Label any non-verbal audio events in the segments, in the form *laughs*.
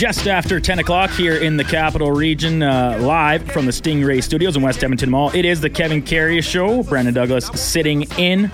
just after 10 o'clock here in the capital region, uh, live from the Stingray Studios in West Edmonton Mall. It is the Kevin Karius Show. Brandon Douglas sitting in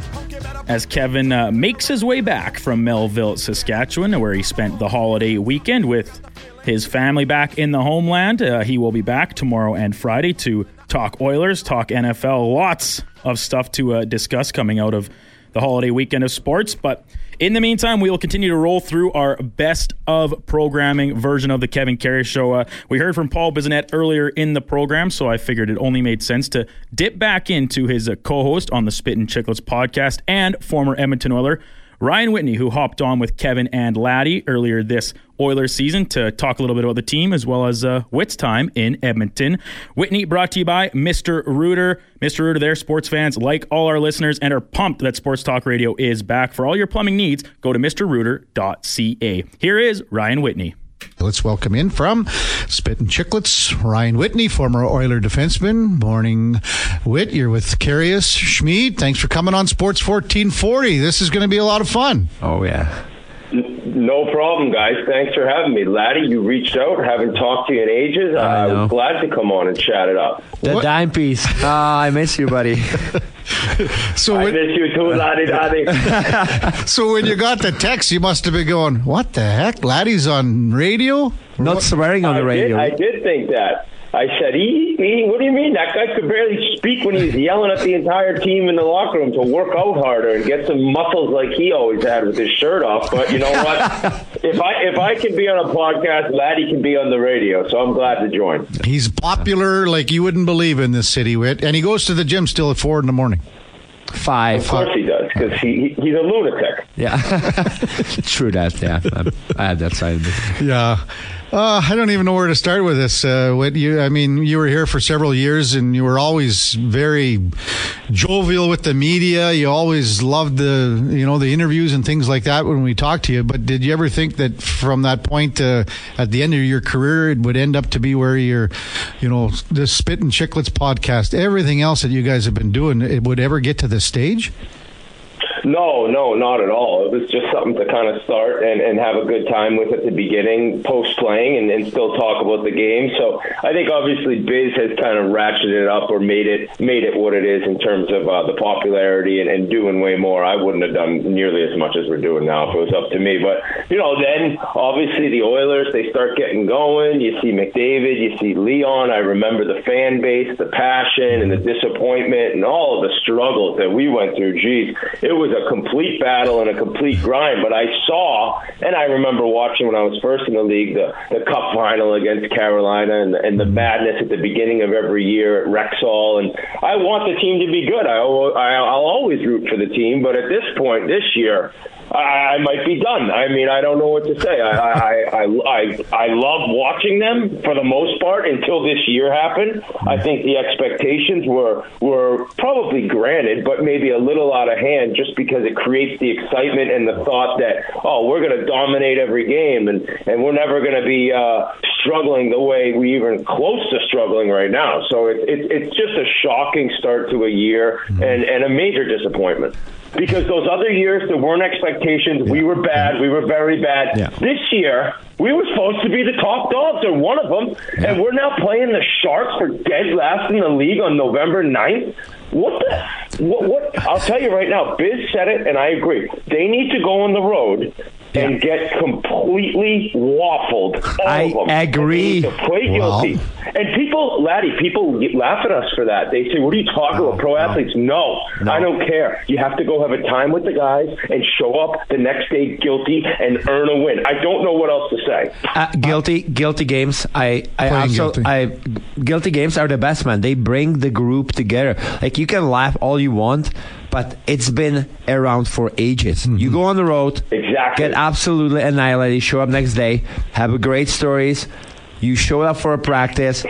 as Kevin uh, makes his way back from Melville, Saskatchewan, where he spent the holiday weekend with his family back in the homeland. Uh, he will be back tomorrow and Friday to talk Oilers, talk NFL. Lots of stuff to uh, discuss coming out of the holiday weekend of sports, but in the meantime, we will continue to roll through our best of programming version of the Kevin Karius Show. Uh, we heard from Paul Bissonnette earlier in the program, so I figured it only made sense to dip back into his uh, co host on the Spittin' Chicklets podcast and former Edmonton Oiler, Ryan Whitney, who hopped on with Kevin and Laddie earlier this Oilers season to talk a little bit about the team as well as uh, Whit's time in Edmonton. Whitney brought to you by Mr. Rooter. Mr. Rooter, there, sports fans like all our listeners and are pumped that Sports Talk Radio is back. For all your plumbing needs, go to mrrooter.ca. Here is Ryan Whitney. Let's welcome in from Spittin' Chicklets, Ryan Whitney, former Oiler defenseman. Morning, Whit. You're with Karius Schmid. Thanks for coming on Sports 1440. This is going to be a lot of fun. Oh, yeah. No problem, guys. Thanks for having me. Laddie, you reached out. Haven't talked to you in ages. I, I was glad to come on and chat it up. The what? dime piece. Oh, I miss you, buddy. *laughs* so when, I miss you too, Laddie. Laddie. *laughs* so when you got the text, you must have been going, "What the heck? Laddie's on radio." Not swearing on the radio. Did, I did think that. I said, he, he, what do you mean? That guy could barely speak when he was yelling at the entire team in the locker room to work out harder and get some muscles like he always had with his shirt off. But you know what? *laughs* if I if I can be on a podcast, Laddie can be on the radio. So I'm glad to join. He's popular like you wouldn't believe in this city, Whit, and he goes to the gym still at four in the morning. Five. Of course he does, because he, he's a lunatic. Yeah, *laughs* true that. Yeah, I have that side of it. Yeah. Uh, I don't even know where to start with this. Uh, what you, I mean, you were here for several years, and you were always very jovial with the media. You always loved the, you know, the interviews and things like that when we talked to you. But did you ever think that from that point uh, at the end of your career, it would end up to be where you're, you know, the Spittin' Chicklets podcast, everything else that you guys have been doing, it would ever get to this stage? No, no, not at all. It was just something to kind of start and, and have a good time with at the beginning, post playing, and, and still talk about the game. So I think obviously Biz has kind of ratcheted it up or made it made it what it is in terms of uh, the popularity and, and doing way more. I wouldn't have done nearly as much as we're doing now if it was up to me. But you know, then obviously the Oilers they start getting going. You see McDavid, you see Leon. I remember the fan base, the passion, and the disappointment, and all of the struggles that we went through. Geez, it was a complete battle and a complete grind. But I saw, and I remember watching when I was first in the league, the, the Cup final against Carolina and, and the mm-hmm. madness at the beginning of every year at Rexall. And I want the team to be good. I, I, I'll always root for the team. But at this point, this year, I might be done. I mean, I don't know what to say. I, I, I, I, I love watching them for the most part until this year happened. I think the expectations were were probably granted, but maybe a little out of hand, just because it creates the excitement and the thought that oh, we're going to dominate every game and and we're never going to be uh, struggling the way we even close to struggling right now. So it, it, it's just a shocking start to a year and and a major disappointment because those other years there weren't expectations. Yeah. We were bad. We were very bad. Yeah. This year we were supposed to be the top dogs or one of them, yeah. and we're now playing the Sharks for dead last in the league on November 9th. What the? What, what? I'll tell you right now. Biz said it, and I agree. They need to go on the road and get completely waffled. I agree. To play guilty. And people, Laddie, people laugh at us for that. They say, "What are you talking no, about, pro no, athletes?" No, no, I don't care. You have to go have a time with the guys and show up the next day guilty and earn a win. I don't know what else to say. Uh, guilty, guilty games. I, I also, guilty. I guilty games are the best, man. They bring the group together. Like you can laugh all you want but it's been around for ages. Mm-hmm. You go on the road, exactly. get absolutely annihilated, show up next day, have a great stories. You show up for a practice,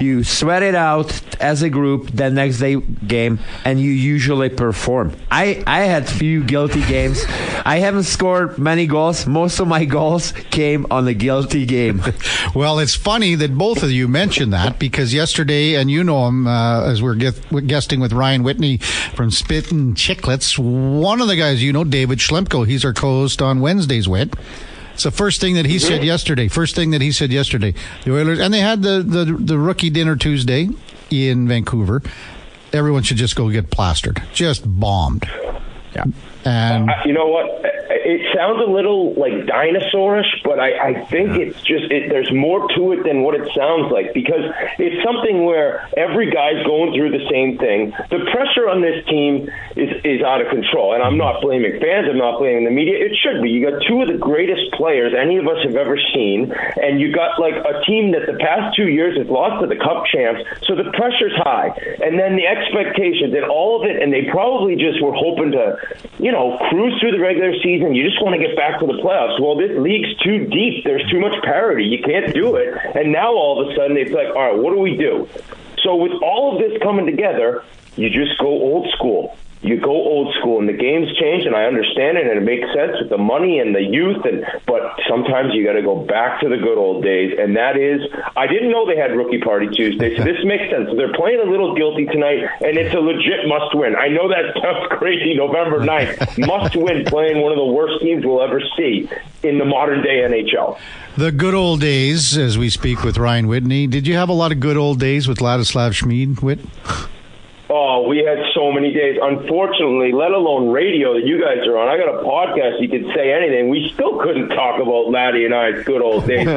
you sweat it out as a group the next day game and you usually perform. I i had few guilty games. I haven't scored many goals. Most of my goals came on the guilty game. *laughs* Well it's funny that both of you mentioned that because yesterday and you know him uh, as we're get, guesting with ryan whitney from Spittin' Chicklets. One of the guys you know david schlemko he's our co-host on wednesdays with It's the first thing that he said yesterday. First thing that he said yesterday. The Oilers and they had the the, the rookie dinner Tuesday in Vancouver. Everyone should just go get plastered, just bombed. Yeah. And Uh, you know what? It sounds a little like dinosaurish, but I, I think it's just it, there's more to it than what it sounds like because it's something where every guy's going through the same thing. The pressure on this team is is out of control, and I'm not blaming fans. I'm not blaming the media. It should be. You got two of the greatest players any of us have ever seen, and you got like a team that the past two years has lost to the Cup champs, so the pressure's high, and then the expectations and all of it, and they probably just were hoping to, you know, cruise through the regular season. You just want to get back to the playoffs. Well, this league's too deep. There's too much parity. You can't do it. And now all of a sudden it's like, all right, what do we do? So with all of this coming together, you just go old school. You go old school, and the game's changed, and I understand it, and it makes sense with the money and the youth. And but sometimes you got to go back to the good old days, and that is, I didn't know they had rookie party Tuesday, so this makes sense. So they're playing a little guilty tonight, and it's a legit must win. I know that sounds *laughs* crazy. November 9th, must win, playing one of the worst teams we'll ever see in the modern day NHL. the good old days, as we speak with Ryan Whitney. Did you have a lot of good old days with Ladislav Schmid? Whit? Oh, we had so many days. Unfortunately, let alone radio that you guys are on. I got a podcast. You could say anything. We still couldn't talk about Laddie and I's good old days. *laughs*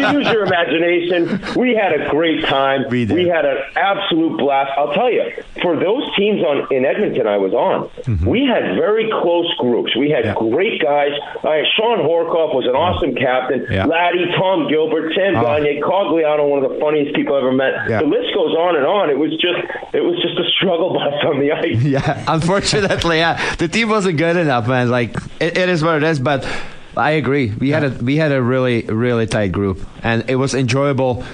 So use your imagination, we had a great time. We did. had an absolute blast. I'll tell you, for those teams on in Edmonton, I was on. We had very close groups. We had Yeah. great guys. Uh, Shawn Horcoff was an awesome captain. Yeah. Laddie, Tom Gilbert, Sam Oh. Gagner, Cogliano, one of the funniest people I ever met. Yeah. The list goes on and on. It was just, it was just a struggle bus on the ice. *laughs* Yeah, unfortunately, yeah, the team wasn't good enough, man. Like it, it is what it is, but I agree. We had a we had a really really tight group, and it was enjoyable.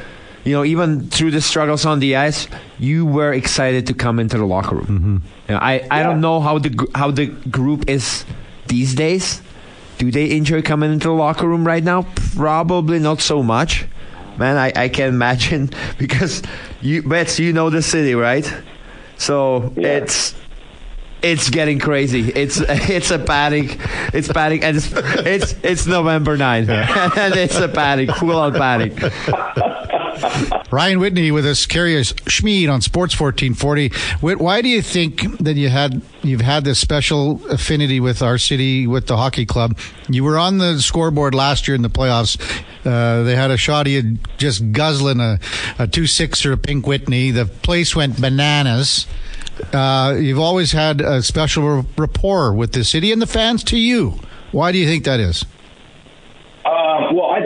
You know, even through the struggles on the ice, you were excited to come into the locker room. Mm-hmm. You know, I I don't know how the how the group is these days. Do they enjoy coming into the locker room right now? Probably not so much. Man, I, I can imagine *laughs* because you Bets, you know the city, right? So Yeah. it's it's getting crazy. It's *laughs* it's a panic. It's panic, and it's it's, it's November 9th, *laughs* and it's a panic, full on panic. *laughs* *laughs* Ryan Whitney with us, Karius Schmid on Sports 1440. Whit, why do you think that you had you've had this special affinity with our city, with the hockey club? You were on the scoreboard last year in the playoffs. Uh, they had a shot of you just guzzling a, a two six or a pink Whitney. The place went bananas. Uh, you've always had a special rapport with the city and the fans to you. Why do you think that is?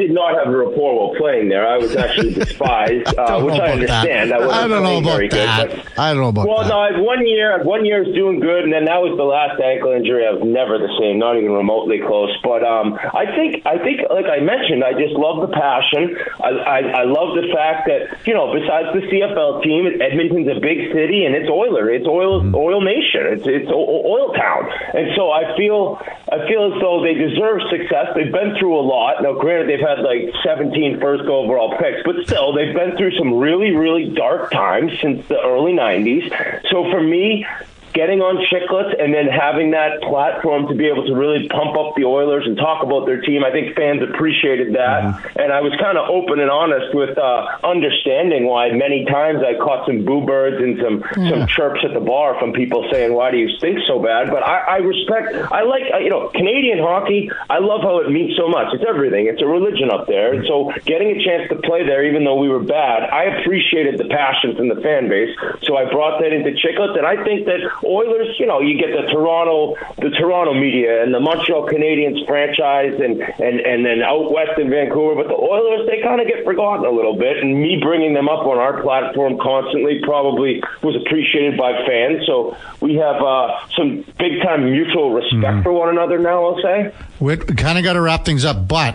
Did not have a rapport while playing there. I was actually *laughs* despised, uh, which I about that. understand. I, wasn't I don't know about very good, that. but- I don't know about Well, that. Well, no, I had one year. One year was doing good, and then that was the last ankle injury. I was never the same, not even remotely close. But um, I think, I think, like I mentioned, I just love the passion. I, I, I love the fact that you know, besides the CFL team, Edmonton's a big city, and it's Oiler. It's oil, oil nation. It's it's oil town, and so I feel, I feel as though they deserve success. They've been through a lot. Now, granted, they've had like 17 first overall picks, but still, they've been through some really, really dark times since the early 90s. So for me, getting on chicklets and then having that platform to be able to really pump up the Oilers and talk about their team, I think fans appreciated that. And I was kind of open and honest with uh, understanding why many times I caught some boo birds and some some chirps at the bar from people saying, "Why do you stink so bad?" But I, I respect. I like uh, you know Canadian hockey. I love how it means so much. It's everything. It's a religion up there. And so getting a chance to play there, even though we were bad, I appreciated the passion from the fan base. So I brought that into chicklets, and I think that Oilers, you know, you get the Toronto, the Toronto media and the Montreal Canadiens franchise, and and and then out west in Vancouver. But the Oilers, they kind of get forgotten a little bit, and me bringing them up on our platform constantly probably was appreciated by fans. So we have uh, some big time mutual respect for one another now. I'll say. We kind of got to wrap things up, but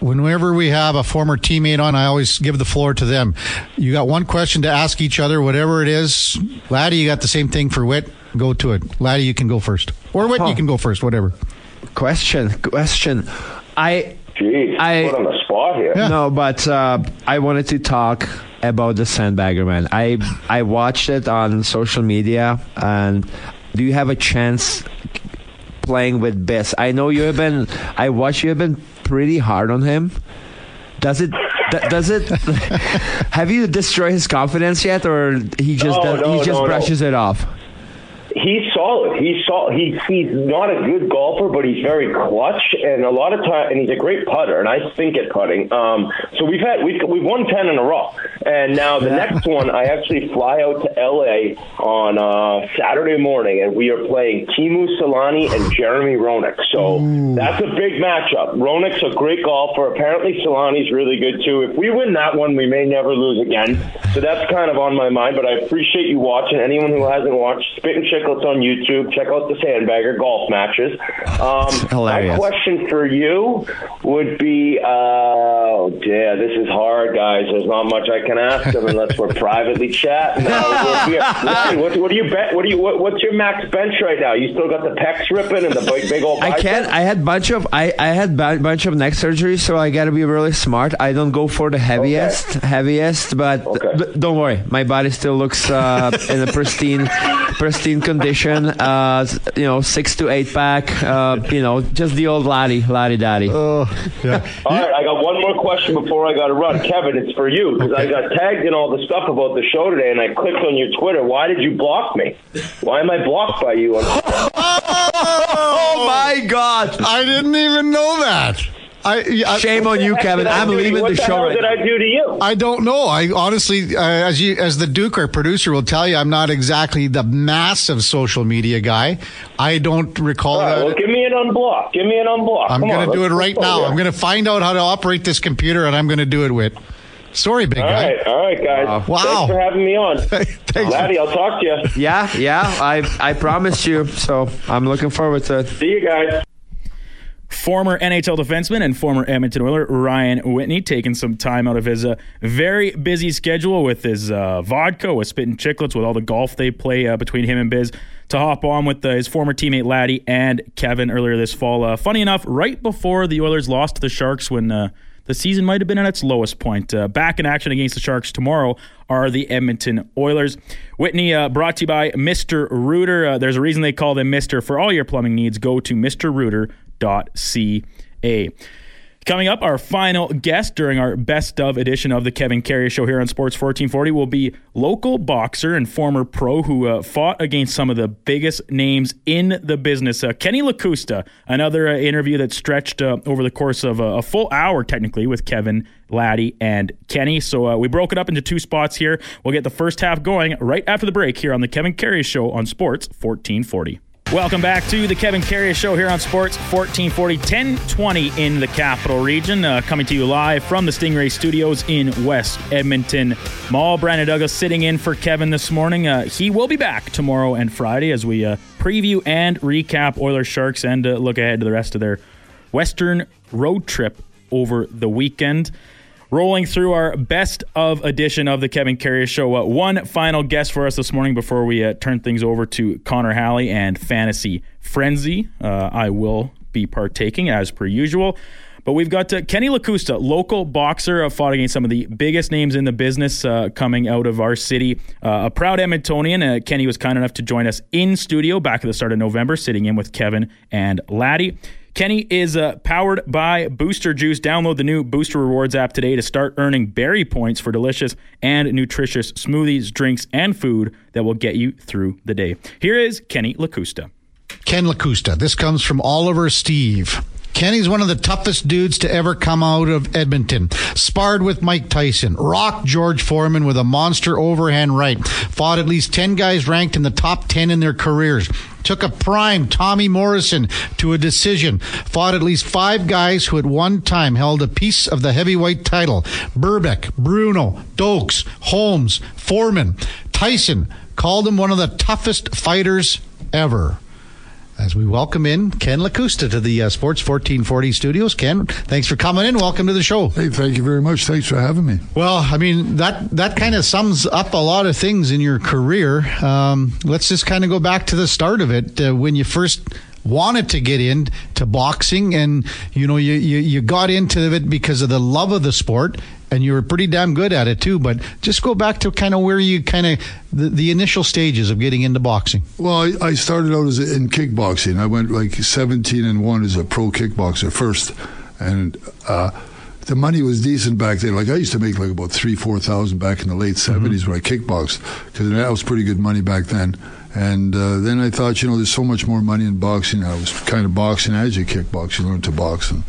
whenever we have a former teammate on, I always give the floor to them. You got one question to ask each other, whatever it is. Laddie, you got the same thing for Whit. Go to it. Laddie, you can go first. Or Whit, Huh. you can go first, whatever. Question, question. I Jeez, I- put on the spot here. Yeah. no, but uh, I wanted to talk about the Sandbagger man. I I watched it on social media, and do you have a chance playing with Biz? I know you have been. I watched you have been pretty hard on him. Does it? Does it? *laughs* have you destroyed his confidence yet, or he just No, does, no, he just no, no. brushes it off? He's solid. He's sol- he's he's not a good golfer, but he's very clutch, and a lot of time, and he's a great putter, and I think at putting. Um, so we've had we've we've won ten in a row, and now the next one I actually fly out to L.A. on uh, Saturday morning, and we are playing Teemu Selanne and Jeremy Roenick. So that's a big matchup. Roenick's a great golfer. Apparently Selanne's really good too. If we win that one, we may never lose again. So that's kind of on my mind. But I appreciate you watching. Anyone who hasn't watched Spittin' Chicklets on YouTube, check out the Sandbagger golf matches. Um, *laughs* Hilarious. My question for you would be, uh, oh, yeah, this is hard, guys. There's not much I can ask them *laughs* unless we're privately chatting. *laughs* What, what do you bet? What do you? What, what's your max bench right now? You still got the pecs ripping and the big, big old. I can't. I had bunch of I, I had a bunch of neck surgery, so I gotta be really smart. I don't go for the heaviest, heaviest, but Okay. but don't worry, my body still looks uh, in a pristine, pristine condition. Uh, you know, six to eight pack. Uh, you know, just the old laddie, laddie daddy. Oh, yeah. All right, I got one more question before I got to run. Kevin, it's for you because I got tagged in all the stuff about the show today, and I clicked on your Twitter. Why did you block me? Why am I blocked by you? On- *laughs* oh my God! I didn't even know that. I, I Shame on you, Kevin. I'm did I do to you? leaving what the the show hell right did now. I do to you? I don't know. I honestly, uh, as you, as the Duke, our producer, will tell you, I'm not exactly the massive social media guy. I don't recall All right, that. well, give me an unblock. Give me an unblock. I'm going to do it right now. here. I'm going to find out how to operate this computer, and I'm going to do it with. Sorry, big All guy. right, all right, guys. Wow. Thanks for having me on. *laughs* Thanks. Laddie, I'll talk to you. Yeah, yeah. I I promised you, so I'm looking forward to it. See you guys. Former NHL defenseman and former Edmonton Oiler Ryan Whitney taking some time out of his uh, very busy schedule with his uh, vodka, with Spittin' Chicklets, with all the golf they play uh, between him and Biz, to hop on with uh, his former teammate Laddie and Kevin earlier this fall. Uh, funny enough, right before the Oilers lost to the Sharks when uh, the season might have been at its lowest point. Uh, back in action against the Sharks tomorrow are the Edmonton Oilers. Whitney, uh, brought to you by Mr. Rooter. Uh, there's a reason they call them Mr. For all your plumbing needs, go to mrrooter.ca. Coming up, our final guest during our best of edition of the Kevin Karius Show here on Sports 1440 will be local boxer and former pro who uh, fought against some of the biggest names in the business. Uh, Kenny Lakusta, another uh, interview that stretched uh, over the course of a, full hour, technically, with Kevin, Laddie, and Kenny. So uh, we broke it up into two spots here. We'll get the first half going right after the break here on the Kevin Karius Show on Sports 1440. Welcome back to the Kevin Karius Show here on Sports 1440, 1020 in the capital region. Uh, coming to you live from the Stingray Studios in West Edmonton Mall. Brandon Douglas sitting in for Kevin this morning. Uh, he will be back tomorrow and Friday as we uh, preview and recap Oilers Sharks and uh, look ahead to the rest of their Western road trip over the weekend. Rolling through our best of edition of the Kevin Karius Show. Uh, one final guest for us this morning before we uh, turn things over to Connor Halley and Fantasy Frenzy. Uh, I will be partaking as per usual. But we've got uh, Kenny Lakusta, local boxer, uh, fought against some of the biggest names in the business uh, coming out of our city. Uh, a proud Edmontonian. Uh, Kenny was kind enough to join us in studio back at the start of November, sitting in with Kevin and Laddie. Kenny is uh, powered by Booster Juice. Download the new Booster Rewards app today to start earning berry points for delicious and nutritious smoothies, drinks, and food that will get you through the day. Here is Kenny Lakusta. Ken Lakusta. This comes from Oliver Steve. Kenny's one of the toughest dudes to ever come out of Edmonton. Sparred with Mike Tyson, rocked George Foreman with a monster overhand right, fought at least 10 guys ranked in the top 10 in their careers. Took a prime Tommy Morrison to a decision. Fought at least five guys who at one time held a piece of the heavyweight title. Berbick, Bruno, Dokes, Holmes, Foreman. Tyson called him one of the toughest fighters ever as we welcome in Ken Lakusta to the uh, Sports 1440 studios. Ken, thanks for coming in. Welcome to the show. Hey, thank you very much. Thanks for having me. Well, I mean that that kind of sums up a lot of things in your career. Um, let's just kind of go back to the start of it uh, when you first wanted to get into boxing, and you know you, you you got into it because of the love of the sport, and you were pretty damn good at it too. But just go back to kind of where you kind of the, the initial stages of getting into boxing. Well, I, I started out as a, in kickboxing. I went like 17 and one as a pro kickboxer first. and. Uh, the money was decent back then. Like I used to make like about three, four thousand back in the late 70s Mm-hmm. when I kickboxed because that was pretty good money back then. And uh, then I thought, you know, there's so much more money in boxing. I was kind of boxing as you kickbox. You learn to box, and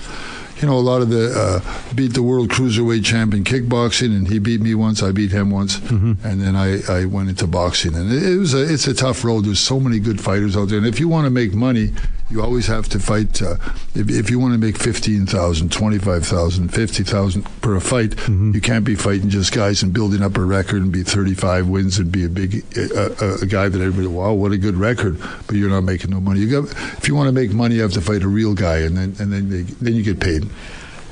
you know, a lot of the uh, beat the world cruiserweight champion kickboxing, and he beat me once. I beat him once, and then I, I went into boxing, and it, it was a it's a tough road. There's so many good fighters out there, and if you want to make money, you always have to fight. Uh, if, if you want to make 15,000, 25,000, 50,000 per a fight, you can't be fighting just guys and building up a record and be 35 wins and be a big uh, a, a guy that everybody, wow, what a good record, but you're not making no money. You got if you want to make money, you have to fight a real guy, and then and then they, then you get paid.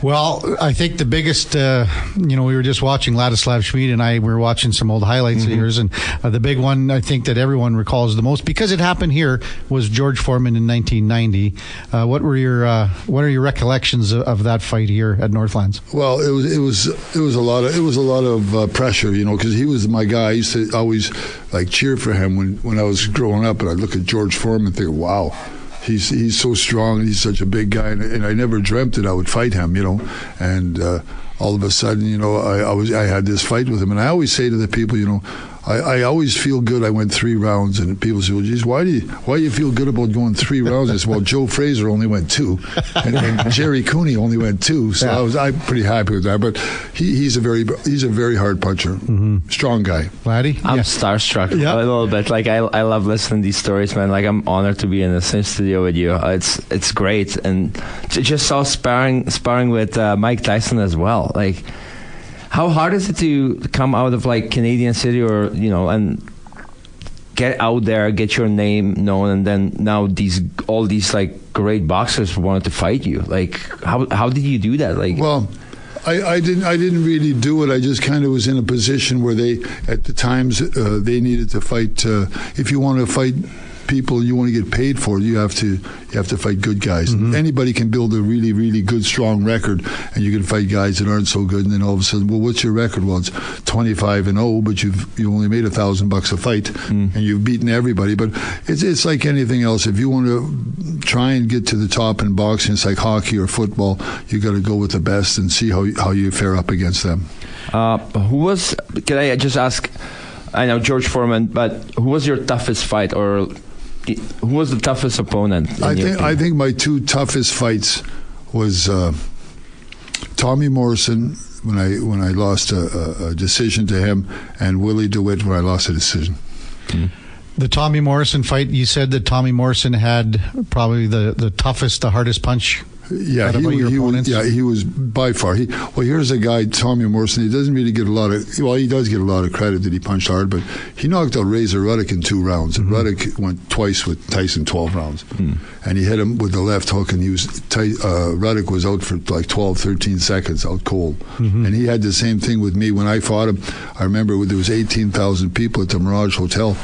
Well, I think the biggest, uh, you know, we were just watching Ladislav Schmid and I we were watching some old highlights Mm-hmm. of yours, and uh, the big one I think that everyone recalls the most because it happened here was George Foreman in 1990. Uh, what were your uh, what are your recollections of, of that fight here at Northlands? Well, it was it was it was a lot of it was a lot of uh, pressure, you know, because he was my guy. I used to always like cheer for him when when I was growing up, and I would look at George Foreman and think, wow. He's he's so strong and he's such a big guy, and, and I never dreamt that I would fight him, you know. And uh, all of a sudden, you know, I, I was I had this fight with him, and I always say to the people, you know, I, I always feel good. I went three rounds, and people say, "Well, geez, why do you why do you feel good about going three rounds?" I said, "Well, Joe Frazier only went two, and, and *laughs* Jerry Cooney only went two, so Yeah. I was I'm pretty happy with that." But he, he's a very he's a very hard puncher, strong guy. Laddie? I'm Yeah. starstruck Yeah. a little bit. Like I, I love listening to these stories, man. Like I'm honored to be in the same studio with you. Uh, It's it's great, and just saw sparring sparring with uh, Mike Tyson as well. Like, how hard is it to come out of like Canadian City or you know and get out there, get your name known, and then now these all these like great boxers wanted to fight you. Like, how how did you do that? Like, Well, I, I didn't. I didn't really do it. I just kind of was in a position where they, at the times, uh, they needed to fight. Uh, if you want to fight people, you want to get paid for. You have to. You have to fight good guys. Anybody can build a really, really good, strong record, and you can fight guys that aren't so good. And then all of a sudden, well, what's your record? Well, it's twenty-five and zero, but you've you only made a thousand bucks a fight, and you've beaten everybody. But it's it's like anything else. If you want to try and get to the top in boxing, it's like hockey or football. You got to go with the best and see how you- how you fare up against them. Uh, who was? Can I just ask? I know George Foreman, but who was your toughest fight, or who was the toughest opponent? I your think I think my two toughest fights was uh, Tommy Morrison when I when I lost a, a, a decision to him, and Willie DeWitt when I lost a decision. The Tommy Morrison fight, you said that Tommy Morrison had probably the, the toughest, the hardest punch. Yeah, he, he was, yeah, he was by far. He, well, here's a guy, Tommy Morrison. He doesn't really get a lot of. Well, he does get a lot of credit that he punched hard, but he knocked out Razor Ruddock in two rounds. Mm-hmm. Ruddock went twice with Tyson, twelve rounds, Hmm. and he hit him with the left hook. And he was uh, Ruddock was out for like 12, 13 seconds, out cold. Mm-hmm. And he had the same thing with me when I fought him. I remember there was eighteen thousand people at the Mirage Hotel.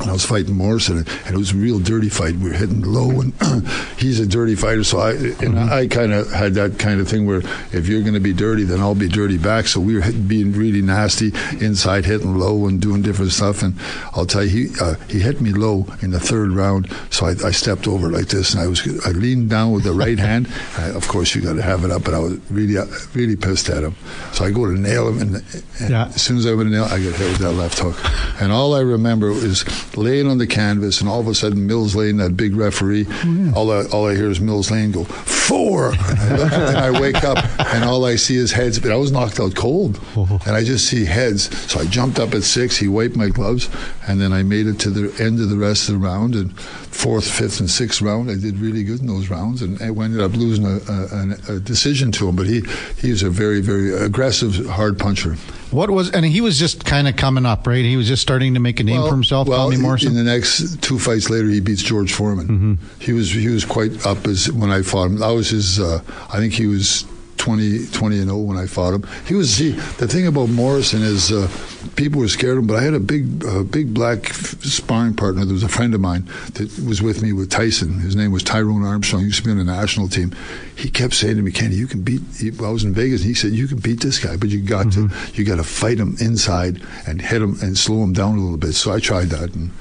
And I was fighting Morrison, and it was a real dirty fight. We were hitting low, and *clears throat* he's a dirty fighter. So I, and I kind of had that kind of thing where if you're going to be dirty, then I'll be dirty back. So we were hitting, being really nasty inside, hitting low, and doing different stuff. And I'll tell you, he uh, he hit me low in the third round. So I, I stepped over like this, and I was I leaned down with the right *laughs* hand. I, of course, you got to have it up, but I was really uh, really pissed at him. So I go to nail him, and, and Yeah. as soon as I went to nail, I get hit with that left hook. And all I remember is laying on the canvas, and all of a sudden Mills Lane, that big referee, oh, all I, all I hear is Mills Lane go four, and I, look, and I wake up, and all I see is heads. But I was knocked out cold, oh. and I just see heads. So I jumped up at six. He wiped my gloves, and then I made it to the end of the rest of the round. And fourth, fifth, and sixth round, I did really good in those rounds, and I ended up losing a, a, a decision to him. But he he is a very very aggressive, hard puncher. What was, and he was just kind of coming up, right? He was just starting to make a name for himself, well, Tommy Morrison. In the next two fights later, he beats George Foreman. Mm-hmm. He was he was quite up as when I fought him. That was his. Uh, I think he was 20, 20 and 0 when I fought him. He was see the thing about Morrison is uh, people were scared of him, but I had a big uh, big black sparring partner. There was a friend of mine that was with me with Tyson. His name was Tyrone Armstrong. He used to be on the national team. He kept saying to me, "Kenny, you can beat." He, I was in Vegas, and he said, "You can beat this guy, but you got to you got to fight him inside and hit him and slow him down a little bit." So I tried that, and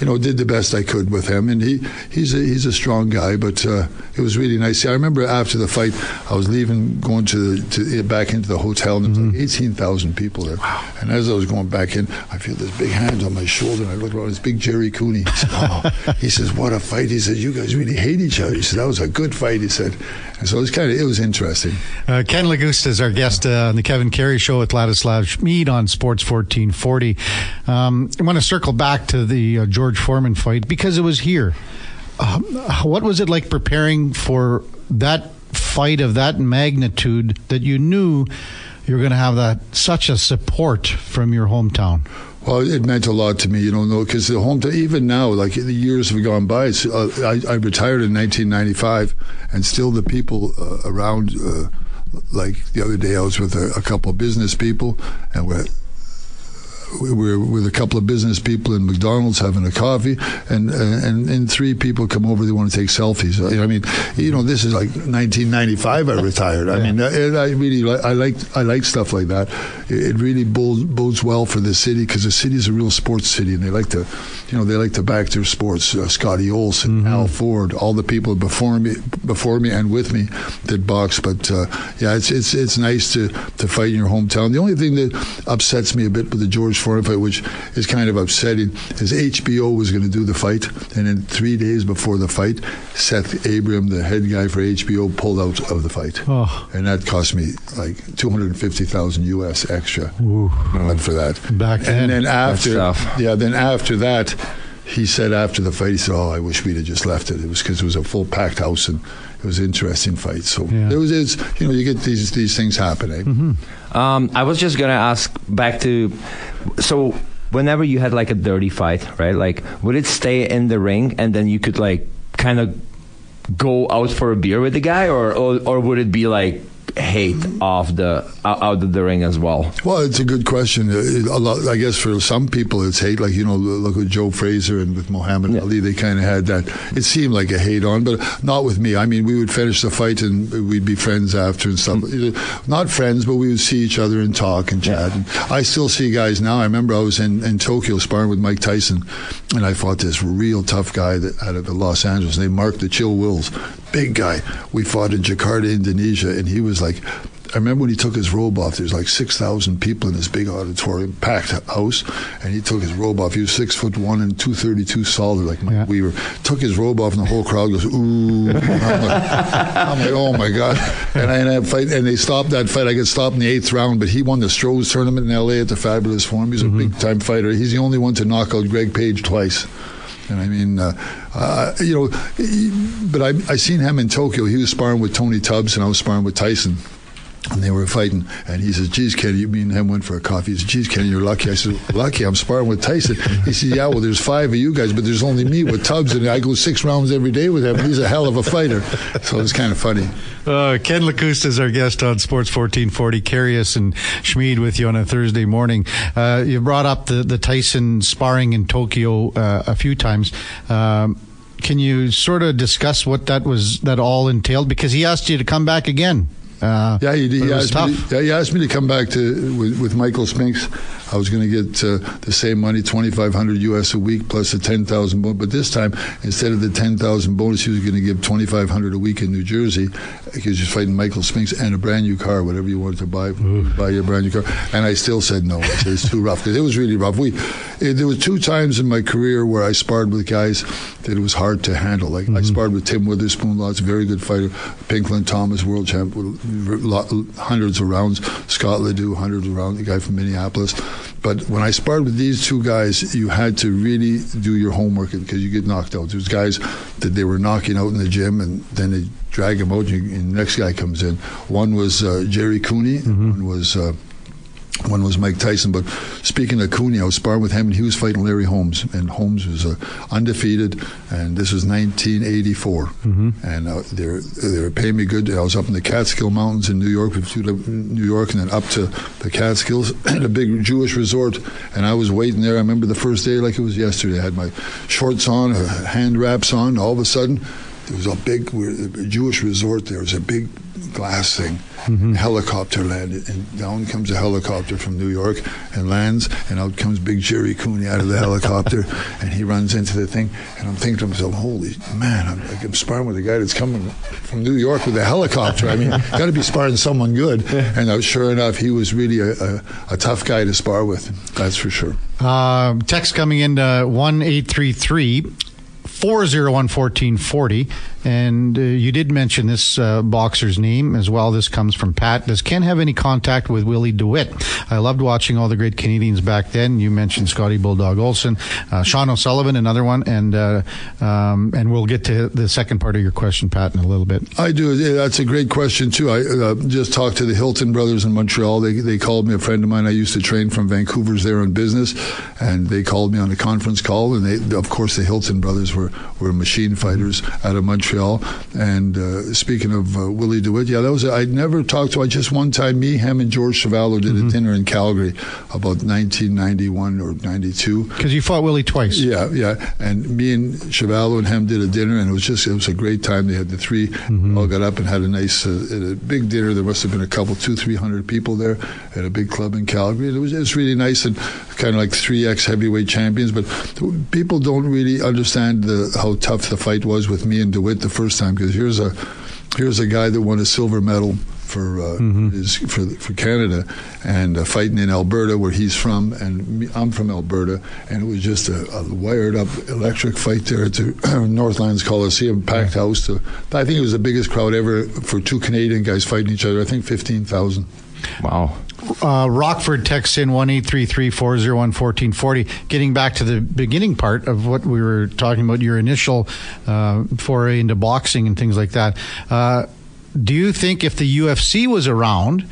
you know, did the best I could with him, and he he's a he's a strong guy. But uh, it was really nice. I remember after the fight, I was leaving, going to, the, to back into the hotel, and there was like Mm-hmm. eighteen thousand people there. And as I was going back in, I feel this big hand on my shoulder, and I look around. It's big Jerry Cooney. He said, oh. *laughs* he says, "What a fight!" He says, "You guys really hate each other." He said, "That was a good fight." He said, and so it was kind of it was interesting. Uh, Ken Lakusta is our guest uh, on the Kevin Karius Show with Ladislav Schmid on Sports 1440. Um, I want to circle back to the uh, George Foreman fight because it was here. Um, what was it like preparing for that fight of that magnitude that you knew you were going to have that such a support from your hometown? Well, it meant a lot to me, you know, because the hometown, even now, like the years have gone by. It's, uh, I, I retired in 1995, and still the people uh, around, uh, like the other day, I was with a, a couple of business people, and we're we were with a couple of business people in McDonald's having a coffee, and uh, and and three people come over. They want to take selfies. I mean, you know, this is like 1995. I retired. I mean, uh, and I really like I like I like stuff like that. It, it really bodes, bodes well for the city because the city is a real sports city, and they like to, you know, they like to back their sports. Uh, Scotty Olson, Al Ford, all the people before me, before me and with me that box. But uh, yeah, it's it's it's nice to to fight in your hometown. The only thing that upsets me a bit with the George Foreman fight, which is kind of upsetting, is HBO was going to do the fight, and then three days before the fight, Seth Abraham, the head guy for HBO, pulled out of the fight, Oh. and that cost me like two hundred and fifty thousand US extra uh, for that. Back then. and then after, yeah, then after that. He said after the fight, he said, "Oh, I wish we'd have just left it. It was because it was a full packed house and it was an interesting fight. So Yeah. it was, you know, you get these these things happening. Um, I was just gonna ask back to, so whenever you had like a dirty fight, right? Like, would it stay in the ring and then you could like kind of go out for a beer with the guy, or or, or would it be like hate off the out of the ring as well? Well, it's a good question. Uh, A lot, I guess, for some people, it's hate. Like you know, look with Joe Frazier and with Muhammad Yeah. Ali, they kind of had that. It seemed like a hate on, but not with me. I mean, we would finish the fight and we'd be friends after and stuff. Not friends, but we would see each other and talk and chat. And I still see guys now. I remember I was in, in Tokyo sparring with Mike Tyson, and I fought this real tough guy that out of Los Angeles They marked the Chill Wills, big guy. We fought in Jakarta, Indonesia, and he was like. I remember when he took his robe off. There's like six thousand people in this big auditorium, packed house, and he took his robe off. He was six foot one and two thirty two solid, like Mike Yeah. Weaver. Took his robe off, and the whole crowd goes ooh. *laughs* I'm like, I'm like, oh my god! And I and I fight, and they stopped that fight. I got stopped in the eighth round, but he won the Strohs tournament in L.A. at the Fabulous Forum. He's a mm-hmm. big time fighter. He's the only one to knock out Greg Page twice. And I mean, uh, uh, you know, but I I seen him in Tokyo. He was sparring with Tony Tubbs, and I was sparring with Tyson. And they were fighting, and he says, "Geez, Kenny, you and him went for a coffee." He says, "Geez, Kenny, you're lucky." I said, "Lucky? I'm sparring with Tyson." He said, "Yeah, well, there's five of you guys, but there's only me with Tubbs, and I go six rounds every day with him. He's a hell of a fighter." So it's kind of funny. Uh, Ken Lakusta is our guest on Sports 1440. Karius and Schmid with you on a Thursday morning. Uh, you brought up the, the Tyson sparring in Tokyo uh, a few times. Um, can you sort of discuss what that was that all entailed? Because he asked you to come back again. Uh, Yeah, he, he it asked tough. me. To, yeah, he asked me to come back to with, with Michael Spinks. I was going to get uh, the same money, twenty five hundred US a week plus a ten thousand bonus. But this time, instead of the ten thousand bonus, he was going to give twenty five hundred a week in New Jersey because you're fighting Michael Spinks and a brand new car, whatever you wanted to buy, buy your brand new car. And I still said no. I said it's too rough because it was really rough. We it, there was two times in my career where I sparred with guys that it was hard to handle. Like I sparred with Tim Witherspoon, lots very good fighter. Pinklon Thomas, world champ, hundreds of rounds. Scott Ledoux, hundreds of rounds. The guy from Minneapolis. But when I sparred with these two guys, you had to really do your homework because you get knocked out. There's guys that they were knocking out in the gym, and then they drag him out, and, you, and the next guy comes in. One was uh, Jerry Cooney. One was. Uh, one was Mike Tyson, but speaking of Cooney, I was sparring with him, and he was fighting Larry Holmes, and Holmes was uh, undefeated, and this was 1984, and uh, they were they were paying me good. I was up in the Catskill Mountains in New York, we flew to New York, and then up to the Catskills, *clears throat* at a big Jewish resort, and I was waiting there. I remember the first day like it was yesterday. I had my shorts on, hand wraps on. All of a sudden, there was a big a Jewish resort. There was a big glass thing. Helicopter landed, and down comes a helicopter from New York and lands, and out comes Big Jerry Cooney out of the helicopter, *laughs* and he runs into the thing. And I'm thinking to myself, "Holy man! I'm, like, I'm sparring with a guy that's coming from New York with a helicopter. I mean, *laughs* got to be sparring someone good." And uh, sure enough, he was really a, a, a tough guy to spar with. That's for sure. Uh, text coming in one eight three three. 401 1440. And uh, you did mention this uh, boxer's name as well. This comes from Pat. Does Ken have any contact with Willie DeWitt? I loved watching all the great Canadians back then. You mentioned Scotty Bulldog Olson, uh, Sean O'Sullivan, another one. And uh, um, and we'll get to the second part of your question, Pat, in a little bit. I do. Yeah, That's a great question too. I uh, just talked to the Hilton brothers in Montreal. They they called me. A friend of mine I used to train from Vancouver's there on business, and they called me on a conference call. And they, of course, the Hilton brothers were were machine fighters out of Montreal. And uh, speaking of uh, Willie DeWitt, yeah, that was. I'd never talked to. I just one time me, him, and George Chuvalo did a dinner in Calgary about 1991 or 92. Because you fought Willie twice. Yeah, yeah. And me and Chuvalo and him did a dinner, and it was just it was a great time. They had the 3 all got up and had a nice, uh, a big dinner. There must have been a couple, two, three hundred people there at a big club in Calgary. It was it was really nice and kind of like three ex heavyweight champions. But people don't really understand the, how tough the fight was with me and Dewitt the first time because here's a here's a guy that won a silver medal for uh, his, for for Canada and uh, fighting in Alberta where he's from and me, I'm from Alberta and it was just a, a wired up electric fight there at the *clears throat* Northlands Coliseum packed house to I think it was the biggest crowd ever for two Canadian guys fighting each other I think 15,000 Wow. Uh, Rockford texts in one eight three three four zero one fourteen forty. Getting back to the beginning part of what we were talking about, your initial uh, foray into boxing and things like that. Uh, do you think if the UFC was around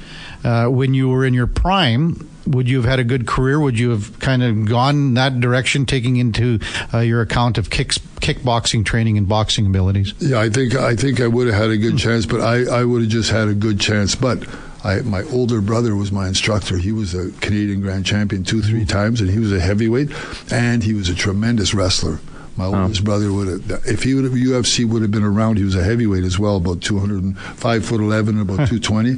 uh, when you were in your prime, would you have had a good career? Would you have kind of gone that direction, taking into uh, your account of kicks, kickboxing training and boxing abilities? Yeah, I think I think I would have had a good chance, but I, I would have just had a good chance. But I, my older brother was my instructor. He was a Canadian Grand Champion two, three times, and he was a heavyweight, and he was a tremendous wrestler. My oldest brother would have, if he would have UFC would have been around. He was a heavyweight as well, about two hundred and five foot eleven, about two twenty,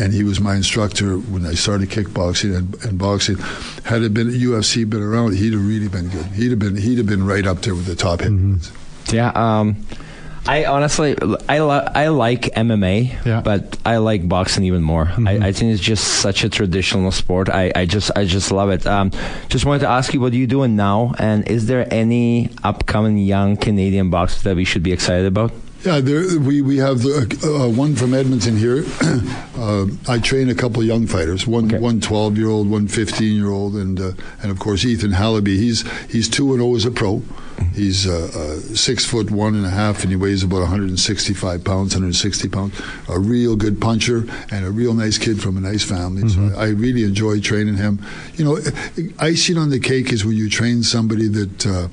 and he was my instructor when I started kickboxing and, and boxing. Had it been UFC been around, he'd have really been good. He'd have been he'd have been right up there with the top heavyweights. Yeah. Um, I honestly, I, li- I like MMA, Yeah. but I like boxing even more. I, I think it's just such a traditional sport. I, I just I just love it. Um, just wanted to ask you, what are you doing now? And is there any upcoming young Canadian boxers that we should be excited about? Yeah, there, we we have the, uh, one from Edmonton here. *clears throat* uh, I train a couple of young fighters. One Okay. one 12 year old, one 15 year old, and uh, and of course Ethan Hallaby. He's he's two and zero as a pro. He's uh, uh, six foot one and a half, and he weighs about 165 pounds, 160 pounds. A real good puncher and a real nice kid from a nice family. So I, I really enjoy training him. You know, icing on the cake is when you train somebody that.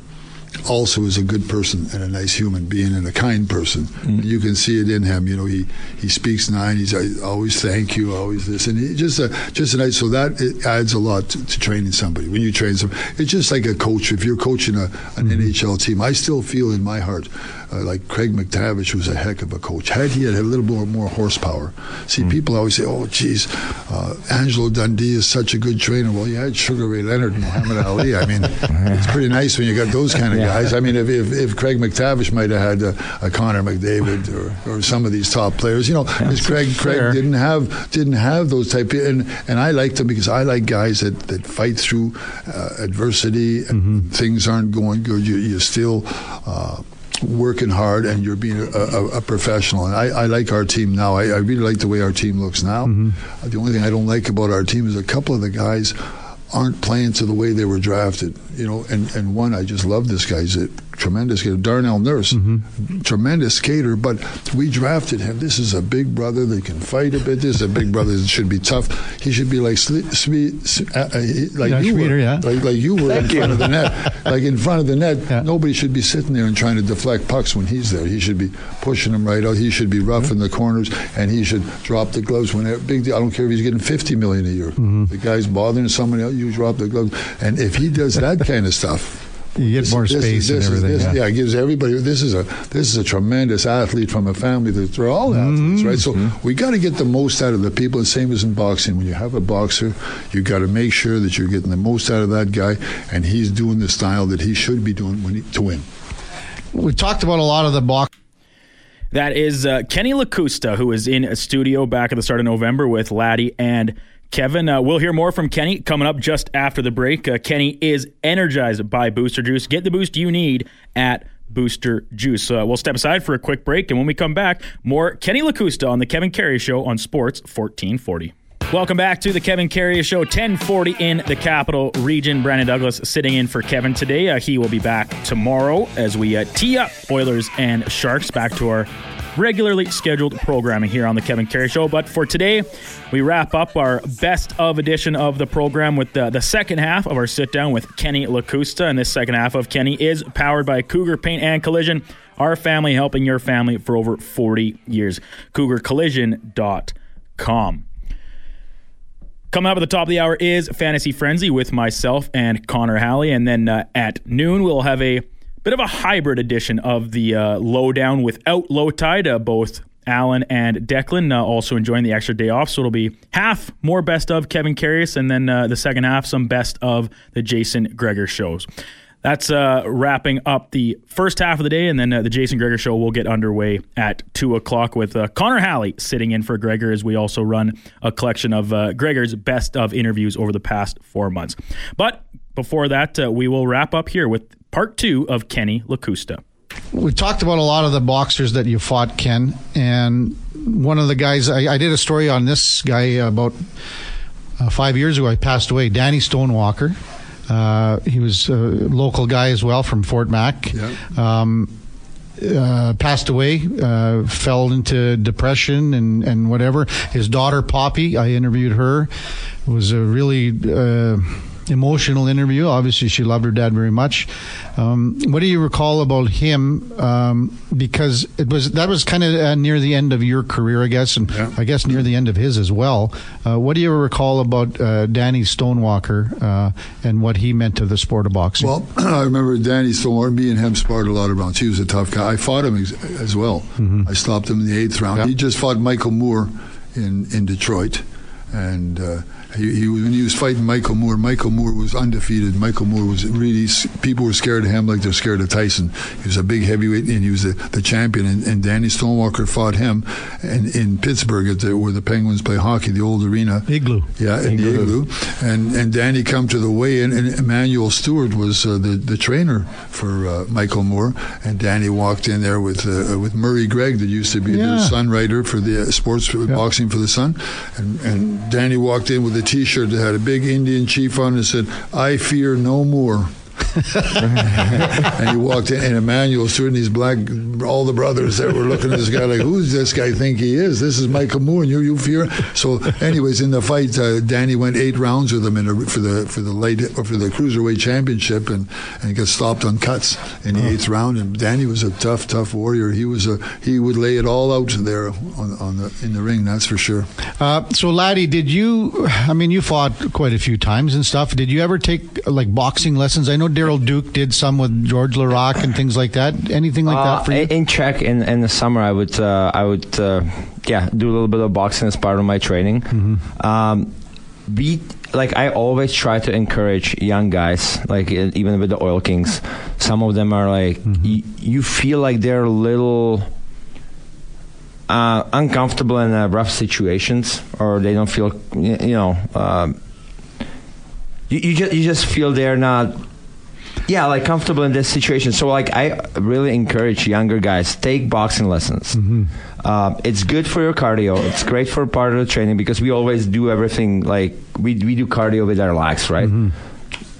Also is a good person and a nice human being and a kind person. You can see it in him. You know, he, he speaks nine. He's always thank you, always this, and he, just a just a nice. So that it adds a lot to, to training somebody. When you train some, it's just like a coach. If you're coaching a, an NHL team, I still feel in my heart uh, like Craig MacTavish was a heck of a coach. Had he had a little more more horsepower. See, people always say, "Oh, geez, uh, Angelo Dundee is such a good trainer." Well, you had Sugar Ray Leonard and Muhammad Ali. I mean, *laughs* it's pretty nice when you got those kind of guys. I mean, if, if, if Craig MacTavish might have had a, a Connor McDavid or, or some of these top players, you know, because Craig Craig didn't have didn't have those type of, and and I liked them because I like guys that, that fight through uh, adversity and things aren't going good. You you still. Uh, Working hard and you're being a, a, a professional, and I, I like our team now. I, I really like the way our team looks now. Uh, The only thing I don't like about our team is a couple of the guys aren't playing to the way they were drafted. You know, and, and one I just love this guy. He's a tremendous skater, Darnell Nurse, tremendous skater. But we drafted him. This is a big brother that can fight a bit. This is a big brother that should be tough. He should be like Sle- Sme- uh, uh, like Yeah, you were, yeah. like, like you were in front of the net. Like in front of the net, Yeah. nobody should be sitting there and trying to deflect pucks when he's there. He should be pushing them right out. He should be rough in the corners, and he should drop the gloves when they're big. Deal. I don't care if he's getting fifty million a year. The guy's bothering someone else. You drop the gloves, and if he does that kind of stuff. You get more This- space this and is- everything. this- yeah. yeah, it gives everybody. This is a this is a tremendous athlete from a family that they're all athletes, Mm-hmm. right? So we got to get the most out of the people. The same as in boxing. When you have a boxer, you got to make sure that you're getting the most out of that guy, and he's doing the style that he should be doing when he, to win. We talked about a lot of the box. That is uh, Kenny Lakusta, who is in a studio back at the start of November with Laddie and Kevin. Uh, we'll hear more from Kenny coming up just after the break. Uh, Kenny is energized by Booster Juice. Get the boost you need at Booster Juice. Uh, we'll step aside for a quick break, and when we come back, more Kenny Lakusta on the Kevin Karius Show on Sports 1440. Welcome back to the Kevin Karius Show, 1040 in the capital region. Brandon Douglas sitting in for Kevin today. Uh, he will be back tomorrow as we uh, tee up Oilers and Sharks back to our regularly scheduled programming here on the Kevin Karius Show. But for today, we wrap up our best of edition of the program with the, the second half of our sit down with Kenny Lakusta. And this second half of Kenny is powered by Cougar Paint and Collision, our family helping your family for over 40 years. CougarCollision.com. Coming up at the top of the hour is Fantasy Frenzy with myself and Connor Halley. And then uh, at noon, we'll have a bit of a hybrid edition of the uh, lowdown without low tide. Uh, both Alan and Declan uh, also enjoying the extra day off. So it'll be half more best of Kevin Karius, and then uh, the second half, some best of the Jason Gregor shows. That's uh, wrapping up the first half of the day, and then uh, the Jason Gregor show will get underway at 2 o'clock with Connor Halley sitting in for Gregor as we also run a collection of Gregor's best of interviews over the past four months. But before that, uh, we will wrap up here with part two of Kenny Lakusta. We talked about a lot of the boxers that you fought, Ken, and one of the guys I, I did a story on this guy about uh, five years ago. I passed away, Danny Stonewalker. Uh, he was a local guy as well from Fort Mac. Yeah. Um, uh, passed away, uh, fell into depression and, and whatever. His daughter, Poppy, I interviewed her. Was a really uh, emotional interview. Obviously, she loved her dad very much. Um, what do you recall about him? Um, because it was that was kind of uh, near the end of your career, I guess, and Yeah. I guess near the end of his as well. Uh, what do you recall about uh, Danny Stonewalker uh, and what he meant to the sport of boxing? Well, *clears throat* I remember Danny Storm, me and him sparred a lot of rounds. He was a tough guy. I fought him as, as well. I stopped him in the eighth round. He just fought Michael Moorer in, in Detroit. And uh, he, he, when he was fighting Michael Moorer, Michael Moorer was undefeated. Michael Moorer was really, people were scared of him like they're scared of Tyson. He was a big heavyweight and he was the, the champion. And, and Danny Stonewalker fought him in, in Pittsburgh at the, where the Penguins play hockey, the old arena. Igloo. Yeah, in the igloo. And and Danny come to the weigh-in, and Emanuel Steward was uh, the the trainer for uh, Michael Moorer. And Danny walked in there with uh, with Murray Gregg, that used to be Yeah. the Sun writer for the uh, sports boxing for the Sun. And and Danny walked in with a T-shirt that had a big Indian chief on it said, "I fear no more." *laughs* and you walked in, and Emanuel Steward and these black, all the brothers that were looking at this guy like, who's this guy think he is? This is Michael Moorer, and you, you fear? So, anyways, in the fight, uh, Danny went eight rounds with him in a, for the for the or for the cruiserweight championship, and and got stopped on cuts in the eighth round. And Danny was a tough, tough warrior. He was a he would lay it all out there on, on the in the ring. That's for sure. Uh, so, Laddie, did you? I mean, you fought quite a few times and stuff. Did you ever take like boxing lessons? I know Daryl Duke did some with Georges Laraque and things like that. Anything like Uh, that for you? in- Czech, in, in the summer, I would, uh, I would, uh, yeah, do a little bit of boxing as part of my training. Mm-hmm. Um, be like I always try to encourage young guys, like uh, even with the Oil Kings. Some of them are like Mm-hmm. y- you feel like they're a little uh, uncomfortable in uh, rough situations, or they don't feel, you know, um, you, you just you just feel they're not yeah like comfortable in this situation. So like i really encourage younger guys take boxing lessons. Uh, it's good for your cardio. It's great for part of the training because we always do everything like we, we do cardio with our legs right?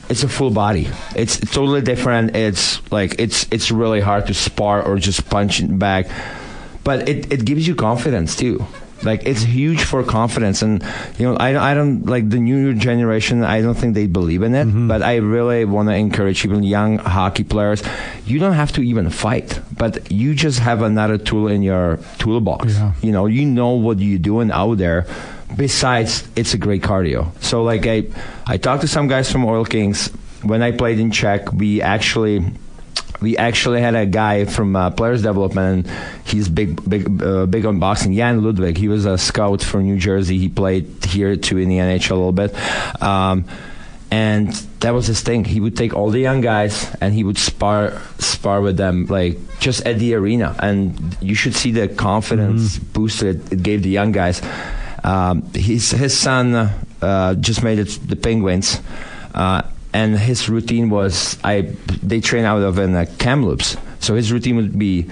It's a full body. It's totally different. It's like it's it's really hard to spar or just punch back. But it, it gives you confidence too like it's huge for confidence. And you know I, I don't like the new generation i don't think they believe in it. Mm-hmm. But i really want to encourage even young hockey players you don't have to even fight but you just have another tool in your toolbox. Yeah. you know you know what you're doing out there. Besides it's a great cardio. So like i i talked to some guys from oil kings. When I played in Czech, we actually we actually had a guy from uh, players development. He's big big uh, big on boxing. Jan Ludvig. He was a scout for new jersey. He played here too in the nhl a little bit. Um, and that was his thing. He would take all the young guys and he would spar spar with them like just at the arena. And you should see the confidence Mm-hmm. boost it, it gave the young guys. Um, his his son uh, just made it the penguins. Uh, and his routine was I they train out of in uh, Kamloops. So his routine would be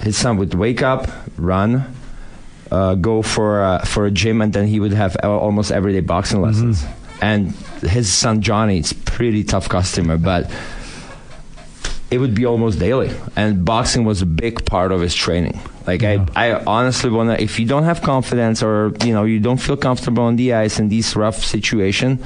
his son would wake up, run, uh, go for uh, for a gym, and then he would have almost everyday boxing lessons. And his son Johnny is pretty tough customer, but it would be almost daily. And boxing was a big part of his training. Like I, I honestly wanna if you don't have confidence or you know you don't feel comfortable on the ice in these rough situation,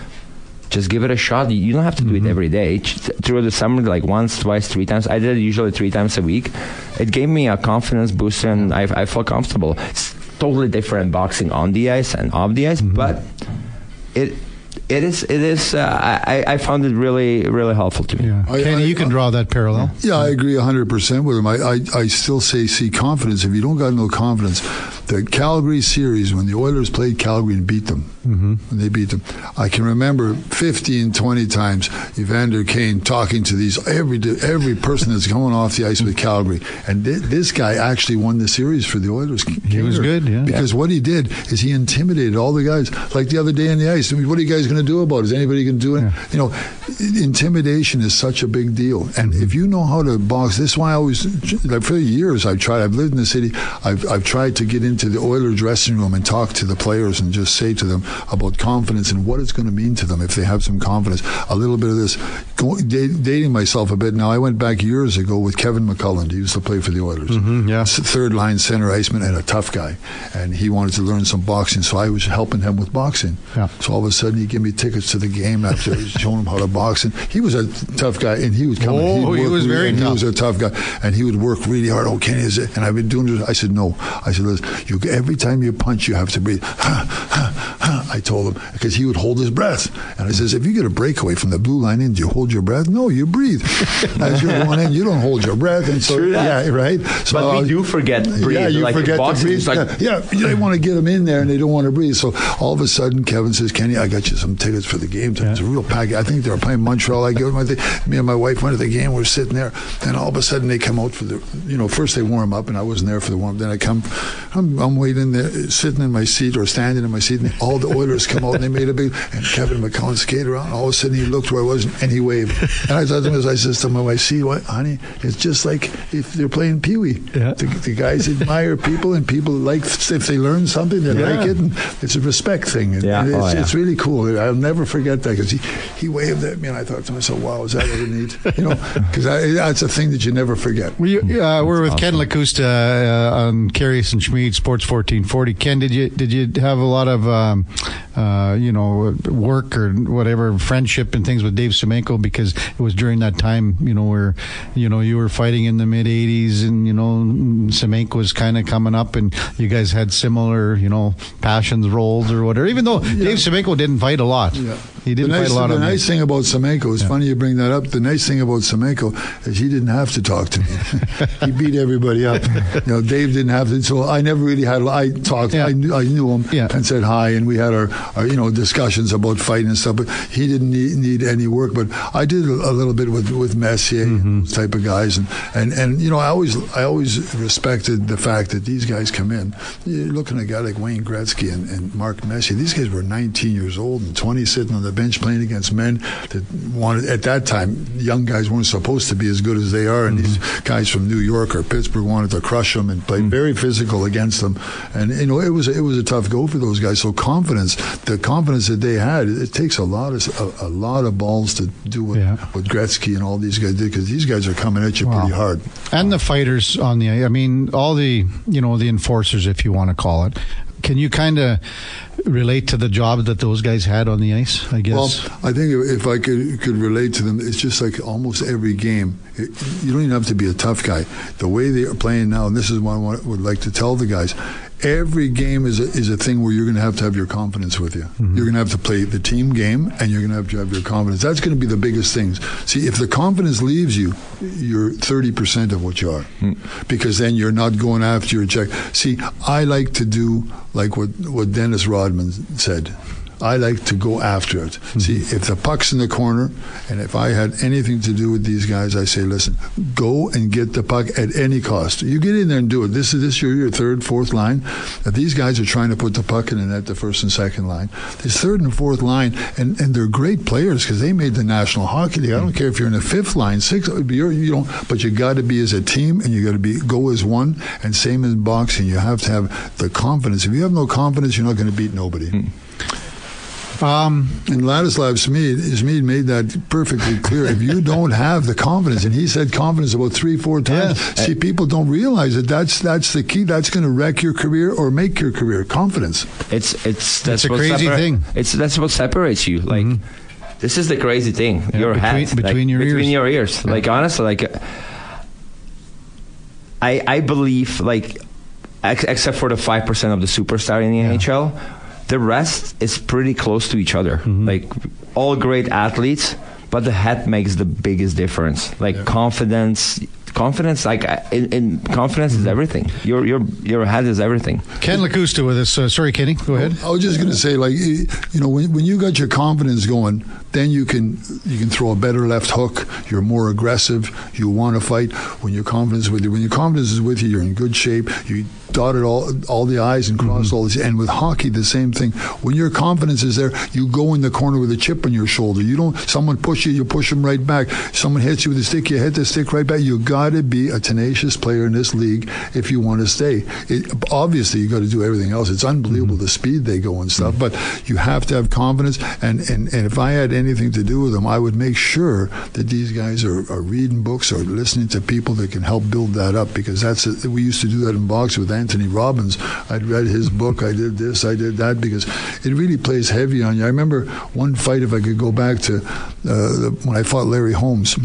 just give it a shot. You don't have to do Mm-hmm. it every day. Ch- Through the summer, like once, twice, three times. I did it usually three times a week. It gave me a confidence boost, and I, I felt comfortable. It's totally different boxing on the ice and off the Mm-hmm. ice, but it it is it is. Uh, I I found it really really helpful to me. Yeah. I- Kenny, I- you can draw that parallel. Yeah, I agree 100% with him. I, I, I still say see confidence. If you don't got no confidence, the Calgary series, when the Oilers played Calgary and beat them, mm-hmm. when they beat them, I can remember 15, 20 times Evander Kane talking to these, every every person that's coming off the ice with Calgary. And thi- this guy actually won the series for the Oilers. He was good, yeah. Because what he did is he intimidated all the guys. Like the other day on the ice, I mean, what are you guys going to do about it? Is anybody going to do it? You know, intimidation is such a big deal. And Mm-hmm. if you know how to box, this is why I always, like for years, I've tried, I've lived in the city, I've, I've tried to get into the Oilers dressing room and talk to the players and just say to them about confidence and what it's going to mean to them if they have some confidence. A little bit of this, dating myself a bit now, I went back years ago with Kevin McClelland. He used to play for the Oilers. Mm-hmm, yeah. Third line center iceman and a tough guy. And he wanted to learn some boxing, so I was helping him with boxing. Yeah. So all of a sudden, he gave me tickets to the game after *laughs* showing him how to box. And he was a tough guy, and he was coming. Oh, he was really- very tough. He was a tough guy, and he would work really hard. Oh, Kenny, is it? And I've been doing this. I said, no. I said, listen, you, every time you punch, you have to breathe. *laughs* I told him because he would hold his breath, and I says, if you get a breakaway from the blue line in, do you hold your breath? No, you breathe. *laughs* As you're going in, you don't hold your breath, and so True yeah, right. So But we do forget breathe. Yeah, you like forget to breathe. like yeah, yeah, they want to get them in there, and they don't want to breathe. So all of a sudden, Kevin says, "Kenny, I got you some tickets for the game. tonight. It's a real pack. I think they were playing Montreal. I them. I me and my wife went to the game. We are sitting there, and all of a sudden they come out for the. You know, first they warm up, and I wasn't there for the warm. Then I come, I'm, I'm waiting there, sitting in my seat or standing in my seat, and all the Oilers come out, and they made a big. And Kevin McClelland skated around. All of a sudden, he looked where I was, and he waved. And I thought to him, as I said to my wife, "See what, honey? It's just like if they're playing Pee Wee. Yeah. The, the guys admire people, and people like if they learn something, they Yeah. like it, and it's a respect thing. And, Yeah. and it's, Oh, yeah. it's really cool. I'll never forget that because he, he waved at me, and I thought to myself, "Wow, is that ever neat?" You know, because that's a thing that you never forget. We, uh, we're with Ken Lakusta uh, on Karius and Smid Sports 1440. Ken, did you did you have a lot of um, uh, you know work or whatever friendship and things with Dave Semenko because it was during that time you know where you know you were fighting in the mid 80s and you know Semenko was kind of coming up and you guys had similar you know passions roles or whatever. Even though Dave Semenko didn't fight a lot, Yeah. He didn't the nice, fight a lot the nice thing about Semenko, it's funny you bring that up. The nice thing about Semenko is he didn't have to talk to me. *laughs* he beat everybody up. You know, Dave didn't have to. So I never really had. I talked. Yeah. I, knew, I knew him Yeah. and said hi, and we had our, our you know discussions about fighting and stuff. But he didn't need, need any work. But I did a, little bit with with Messier Mm-hmm. type of guys, and, and and you know I always I always respected the fact that these guys come in. You're looking at a guy like Wayne Gretzky and, and Mark Messier. These guys were 19 years old and 20 sitting on the bench playing against men that wanted at that time young guys weren't supposed to be as good as they are, and these mm-hmm. guys from New York or Pittsburgh wanted to crush them and play mm. very physical against them. And you know it was it was a tough go for those guys. So confidence, the confidence that they had, it takes a lot of a, a lot of balls to do what, Yeah. what Gretzky and all these guys did because these guys are coming at you Wow. pretty hard. And the fighters on the, I mean, all the, you know, the enforcers, if you want to call it. Can you kind of relate to the job that those guys had on the ice? I guess. Well, I think if I could could relate to them, it's just like almost every game. It, you don't even have to be a tough guy. The way they are playing now, and this is what I would like to tell the guys. Every game is a, is a thing where you're going to have to have your confidence with you. Mm-hmm. You're going to have to play the team game, and you're going to have to have your confidence. That's going to be the biggest things. See, if the confidence leaves you, you're 30% of what you are, because then you're not going after your check. See, I like to do like what what Dennis Rodman said. I like to go after it. Hmm. See, if the puck's in the corner, and if I had anything to do with these guys, I say, listen, go and get the puck at any cost. You get in there and do it. This is this your your third, fourth line. If these guys are trying to put the puck in the net, the first and second line, this third and fourth line, and, and they're great players because they made the National Hockey League. I don't hmm. care if you're in the fifth line, sixth, you're, you don't, but you got to be as a team and you got to be go as one. And same in boxing, you have to have the confidence. If you have no confidence, you're not going to beat nobody. Hmm. Um, And Ladislav Smid, Smid made that perfectly clear. If you don't have the confidence, and he said confidence about three, four times. Yes. See, people don't realize that that's that's the key. That's going to wreck your career or make your career. Confidence. It's it's that's a what crazy separa- thing. Mm-hmm. It's that's what separates you. Like this is the crazy thing. your between- head like, between your between ears. your ears. Like honestly, like I I believe like ex- except for the five percent of the superstar in the NHL, the rest is pretty close to each other. Mm-hmm. Like all great athletes, but the head makes the biggest difference. Like confidence. Confidence, like in, in confidence, Mm-hmm. is everything. Your your your head is everything. Ken Lakusta with us. Uh, sorry, Kenny. Go ahead. I was just going to say, like you you know, when, when you got your confidence going, then you can you can throw a better left hook. You're more aggressive. You want to fight. When your confidence is with you, when your confidence is with you, you're in good shape. You dotted all all the I's and crossed mm-hmm. all these. And with hockey, the same thing. When your confidence is there, you go in the corner with a chip on your shoulder. You don't. Someone push you, you push them right back. Someone hits you with a stick, you hit the stick right back. You got to be a tenacious player in this league if you want to stay. It, obviously, you got to do everything else. It's unbelievable mm-hmm. the speed they go and stuff, mm-hmm. but you have to have confidence. And, and, and if I had anything to do with them, I would make sure that these guys are, are reading books or listening to people that can help build that up because that's a, we used to do that in boxing with Anthony Robbins. I'd read his book, I did this, I did that because it really plays heavy on you. I remember one fight, if I could go back to uh, when I fought Larry Holmes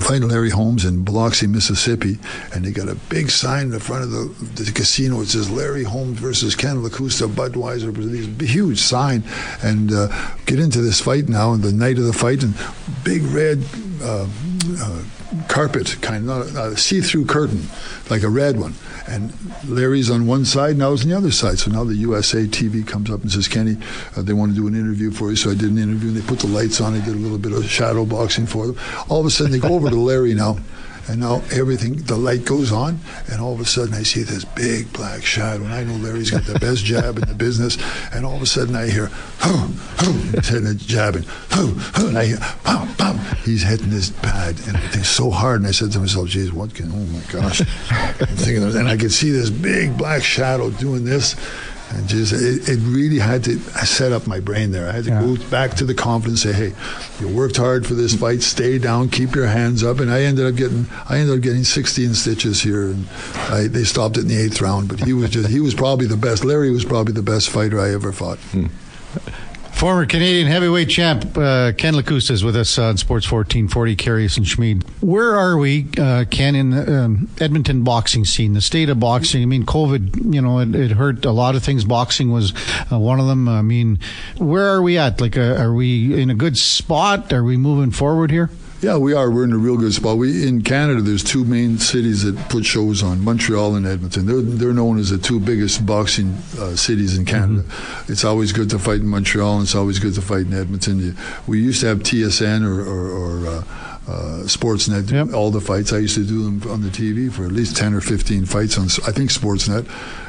fighting Larry Holmes in Biloxi, Mississippi, and they got a big sign in the front of the, the casino. It says Larry Holmes versus Ken Lakusta, Budweiser, this huge sign, and uh, get into this fight now. And the night of the fight, and big red. Uh, uh, carpet kind of a see-through curtain like a red one. And Larry's on one side and I was on the other side. So now the USA TV comes up and says Kenny uh, they want to do an interview for you. So I did an interview and they put the lights on I did a little bit of shadow boxing for them. All of a sudden they go over to Larry now and now everything, the light goes on, and all of a sudden I see this big black shadow, and I know Larry's got the best jab in the business, and all of a sudden I hear, hoo, hoo, he's hitting a jabbing, hoo, hoo, and I hear, bam, bam, he's hitting his pad, and it's so hard, and I said to myself, geez, what can, oh my gosh, I'm thinking, and I could see this big black shadow doing this, and just it, it really had to set up my brain there. I had to Yeah. go back to the confidence, say, "Hey, you worked hard for this fight. Stay down, keep your hands up." And I ended up getting, I ended up getting 16 stitches here, and I, they stopped it in the eighth round. But he was just, he was probably the best. Larry was probably the best fighter I ever fought. Hmm. Former Canadian heavyweight champ uh, Ken Lakusta is with us on Sports 1440, Karius and Smid. Where are we, uh, Ken, in the um, Edmonton boxing scene, the state of boxing? I mean, COVID, you know, it, it hurt a lot of things. Boxing was uh, one of them. I mean, where are we at? Like, uh, are we in a good spot? Are we moving forward here? Yeah, we are. We're in a real good spot. We in Canada. There's two main cities that put shows on: Montreal and Edmonton. They're they're known as the two biggest boxing uh, cities in Canada. It's always good to fight in Montreal, and it's always good to fight in Edmonton. We used to have TSN or. or, or uh, uh, Sportsnet, Yep. all the fights. I used to do them on the TV for at least 10 or 15 fights on, I think, Sportsnet.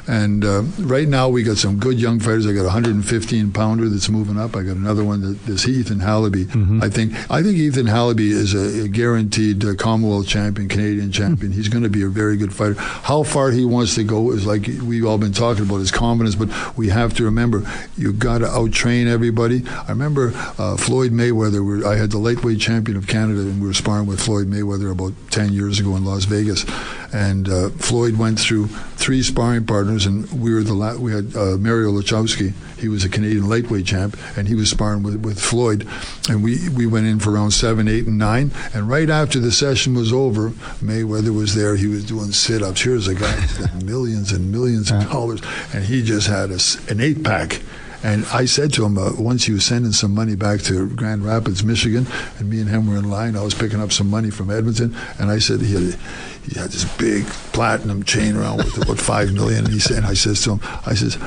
And uh, right now, we got some good young fighters. I got a 115 pounder that's moving up. I got another one that this Ethan Hallaby. I think I think Ethan Hallaby is a, a guaranteed uh, Commonwealth champion, Canadian champion. He's going to be a very good fighter. How far he wants to go is like we've all been talking about his confidence, but we have to remember you got to out train everybody. I remember uh, Floyd Mayweather. I had the lightweight champion of Canada, and we were sparring with Floyd Mayweather about 10 years ago in Las Vegas. And uh, Floyd went through three sparring partners, and we were the la- we had uh, Mario Lachowski. He was a Canadian lightweight champ, and he was sparring with, with Floyd. And we, we went in for round seven, eight, and nine. And right after the session was over, Mayweather was there. He was doing sit ups. Here's a guy who's *laughs* millions and millions of dollars, and he just had a an eight pack. And I said to him, uh, once he was sending some money back to Grand Rapids, Michigan, and me and him were in line. I was picking up some money from Edmonton, and I said he had, he had this big platinum chain around with about five million. And he said, and I says to him, I says,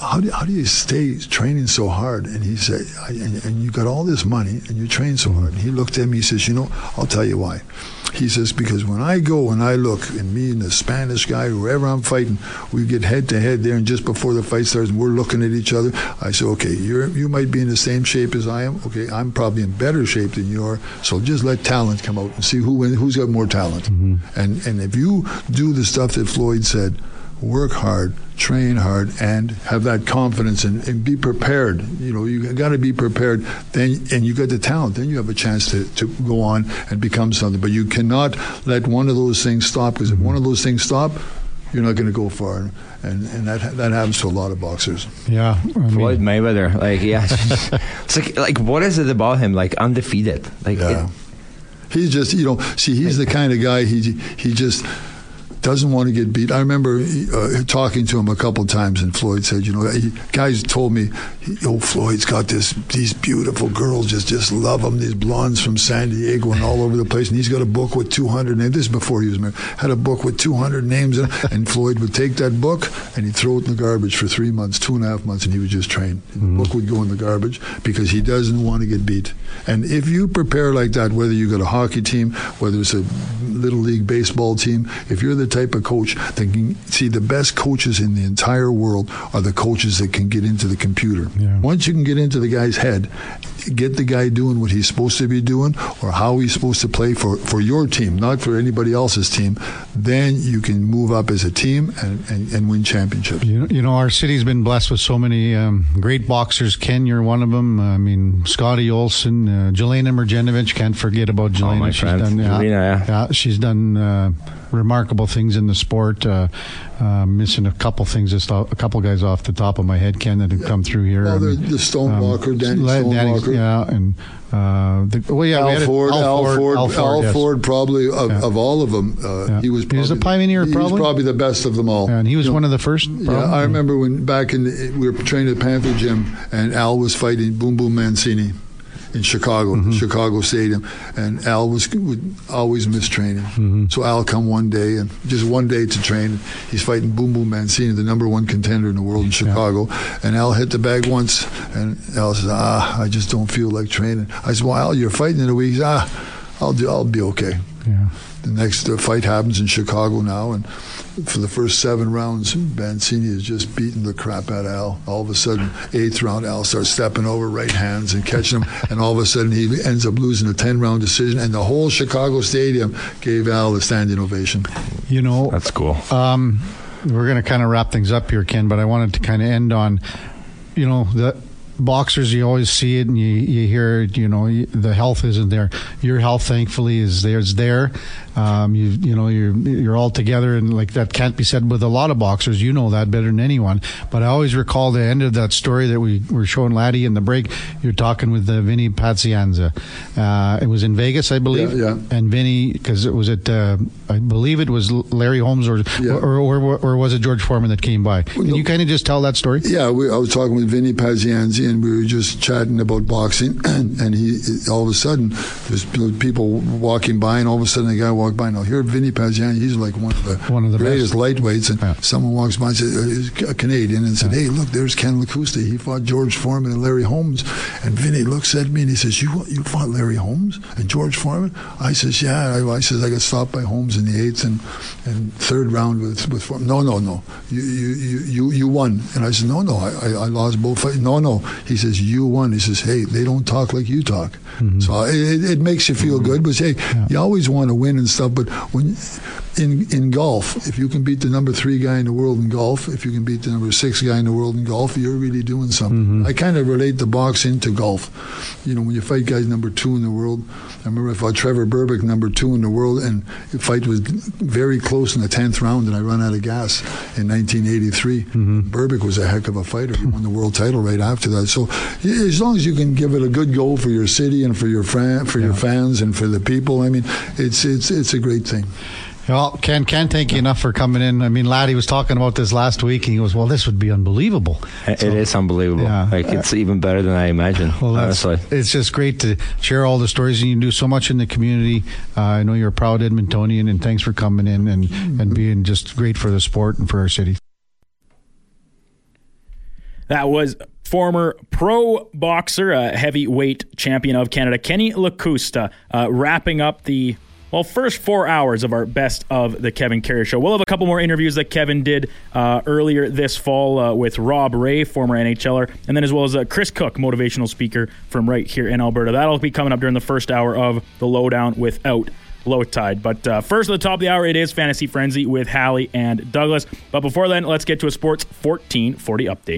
how do, how do you stay training so hard? And he said, I, and, and you got all this money and you train so hard. And he looked at me, he says, you know, I'll tell you why. He says, because when I go and I look, and me and the Spanish guy, whoever I'm fighting, we get head to head there, and just before the fight starts, and we're looking at each other. I say, okay, you're you might be in the same shape as I am. Okay, I'm probably in better shape than you are. So just let talent come out and see who who's got more talent. Mm-hmm. And and if you do the stuff that Floyd said, work hard, train hard, and have that confidence and, and be prepared. You know, you got to be prepared. Then, and you got the talent. Then you have a chance to, to go on and become something. But you cannot let one of those things stop because if one of those things stop, you're not going to go far. And and that that happens to a lot of boxers. Yeah, I mean, Floyd Mayweather, like yeah, *laughs* it's like like what is it about him? Like undefeated, like Yeah. it- He's just, you know, see, he's the kind of guy, he, he just doesn't want to get beat. I remember uh, talking to him a couple times, and Floyd said, you know, he, guys told me, oh, Floyd's got this, these beautiful girls, just just love him, these blondes from San Diego and all over the place, and he's got a book with 200 names. This is before he was married. Had a book with 200 names in it, and Floyd would take that book and he'd throw it in the garbage for three months, two and a half months, and he would just train. The book would go in the garbage because he doesn't want to get beat. And if you prepare like that, whether you got a hockey team, whether it's a little league baseball team, if you're the type of coach that can see the best coaches in the entire world are the coaches that can get into the computer. Yeah. Once you can get into the guy's head, get the guy doing what he's supposed to be doing or how he's supposed to play for, for your team, not for anybody else's team, then you can move up as a team and, and, and win championships. You know, you know, our city's been blessed with so many um, great boxers. Ken, you're one of them. I mean, Scotty Olson, uh, Jelena Mrdjenovich. Can't forget about Jelena. Oh, my she's friend. done, Jelena, yeah. she's done uh, remarkable things in the sport. Uh, uh, missing a couple things, just a couple guys off the top of my head, Ken, that have come through here. Well, I the, mean, the Stonewalker, Danny Le- Danny- Stonewalker. yeah, and uh, the, well, yeah, we Al had it- Ford, Al Ford, Al Ford, yes. probably of, Yeah. of all of them, uh, Yeah. he was. He was Probably, the pioneer, He probably? was probably the best of them all. and he was You know, one of the first. Yeah. I remember when back in the, we were training at Panther Gym, and Al was fighting Boom Boom Mancini in Chicago, Mm-hmm. Chicago Stadium, and Al was would always miss training. Mm-hmm. So Al come one day and just one day to train. He's fighting Boom Boom Mancini, the number one contender in the world in Chicago, and Al hit the bag once, and Al says, "Ah, I just don't feel like training." I said, "Well, Al, you're fighting in a week." He says, "Ah, I'll do. I'll be okay." Yeah. The next uh, fight happens in Chicago now, and for the first seven rounds, Mancini is just beating the crap out of Al. All of a sudden, eighth round, Al starts stepping over right hands and catching him, *laughs* and all of a sudden he ends up losing a ten round decision, and the whole Chicago stadium gave Al a standing ovation. You know, that's cool. Um, we're going to kind of wrap things up here, Ken, but I wanted to kind of end on, you know, the boxers, you always see it and you, you hear it, you know, the health isn't there. Your health, thankfully, is there. Is there. Um, you, you know, you're, you're all together and like that can't be said with a lot of boxers. You know that better than anyone. But I always recall the end of that story that we were showing Laddie in the break. You're talking with uh, Vinny Pazienza. Uh, it was in Vegas, I believe. Yeah, yeah. And Vinny, because it was at, uh, I believe it was Larry Holmes or, Yeah. or, or, or was it George Foreman that came by? Can you kind of just tell that story? Yeah, we, I was talking with Vinny Pazienza, and we were just chatting about boxing. *clears throat* And he, all of a sudden, there's people walking by, and all of a sudden, a guy walked by. Now, here, Vinny Pazienza, he's like one of the, One of the greatest best. lightweights. And Yeah. someone walks by and says, uh, he's a Canadian, and said, "Hey, look, there's Ken Lakusta. He fought George Foreman and Larry Holmes." And Vinny looks at me and he says, "You you fought Larry Holmes and George Foreman?" I says, "Yeah." I, I says, "I got stopped by Holmes in the eighth and, and third round with with Foreman." No, no, no. You you you you, you won. And I said, "No, no. I, I, lost both fights." No, no. he says, "You won." He says, "Hey, they don't talk like you talk." So it, it makes you feel good. But hey, you always want to win and stuff. But when in in golf, if you can beat the number three guy in the world in golf, if you can beat the number six guy in the world in golf, you're really doing something. Mm-hmm. I kind of relate the boxing to golf. You know, when you fight guys number two in the world, I remember I fought Trevor Berbick, number two in the world, and the fight was very close in the tenth round, and I ran out of gas in 1983. Mm-hmm. Berbick was a heck of a fighter. He won the world title right after that. So as long as you can give it a good go for your city and for your fran- for your fans and for the people, I mean, it's it's it's a great thing. Well, Ken, can't thank you enough for coming in. I mean, Laddie was talking about this last week, and he goes, "Well, this would be unbelievable." It is unbelievable. Yeah. Like it's even better than I imagined. Well, honestly. it's just great to share all the stories, and you do so much in the community. Uh, I know you're a proud Edmontonian, and thanks for coming in and, and being just great for the sport and for our city. That was former pro boxer, uh, heavyweight champion of Canada, Kenny Lakusta, uh, wrapping up the well first four hours of our best of the Kevin Karius show. We'll have a couple more interviews that Kevin did uh, earlier this fall uh, with Rob Ray, former NHLer, and then as well as uh, Chris Cook, motivational speaker from right here in Alberta. That'll be coming up during the first hour of the lowdown without low tide. But uh, first, at the top of the hour, it is Fantasy Frenzy with Hallie and Douglas. But before then, let's get to a Sports 1440 update.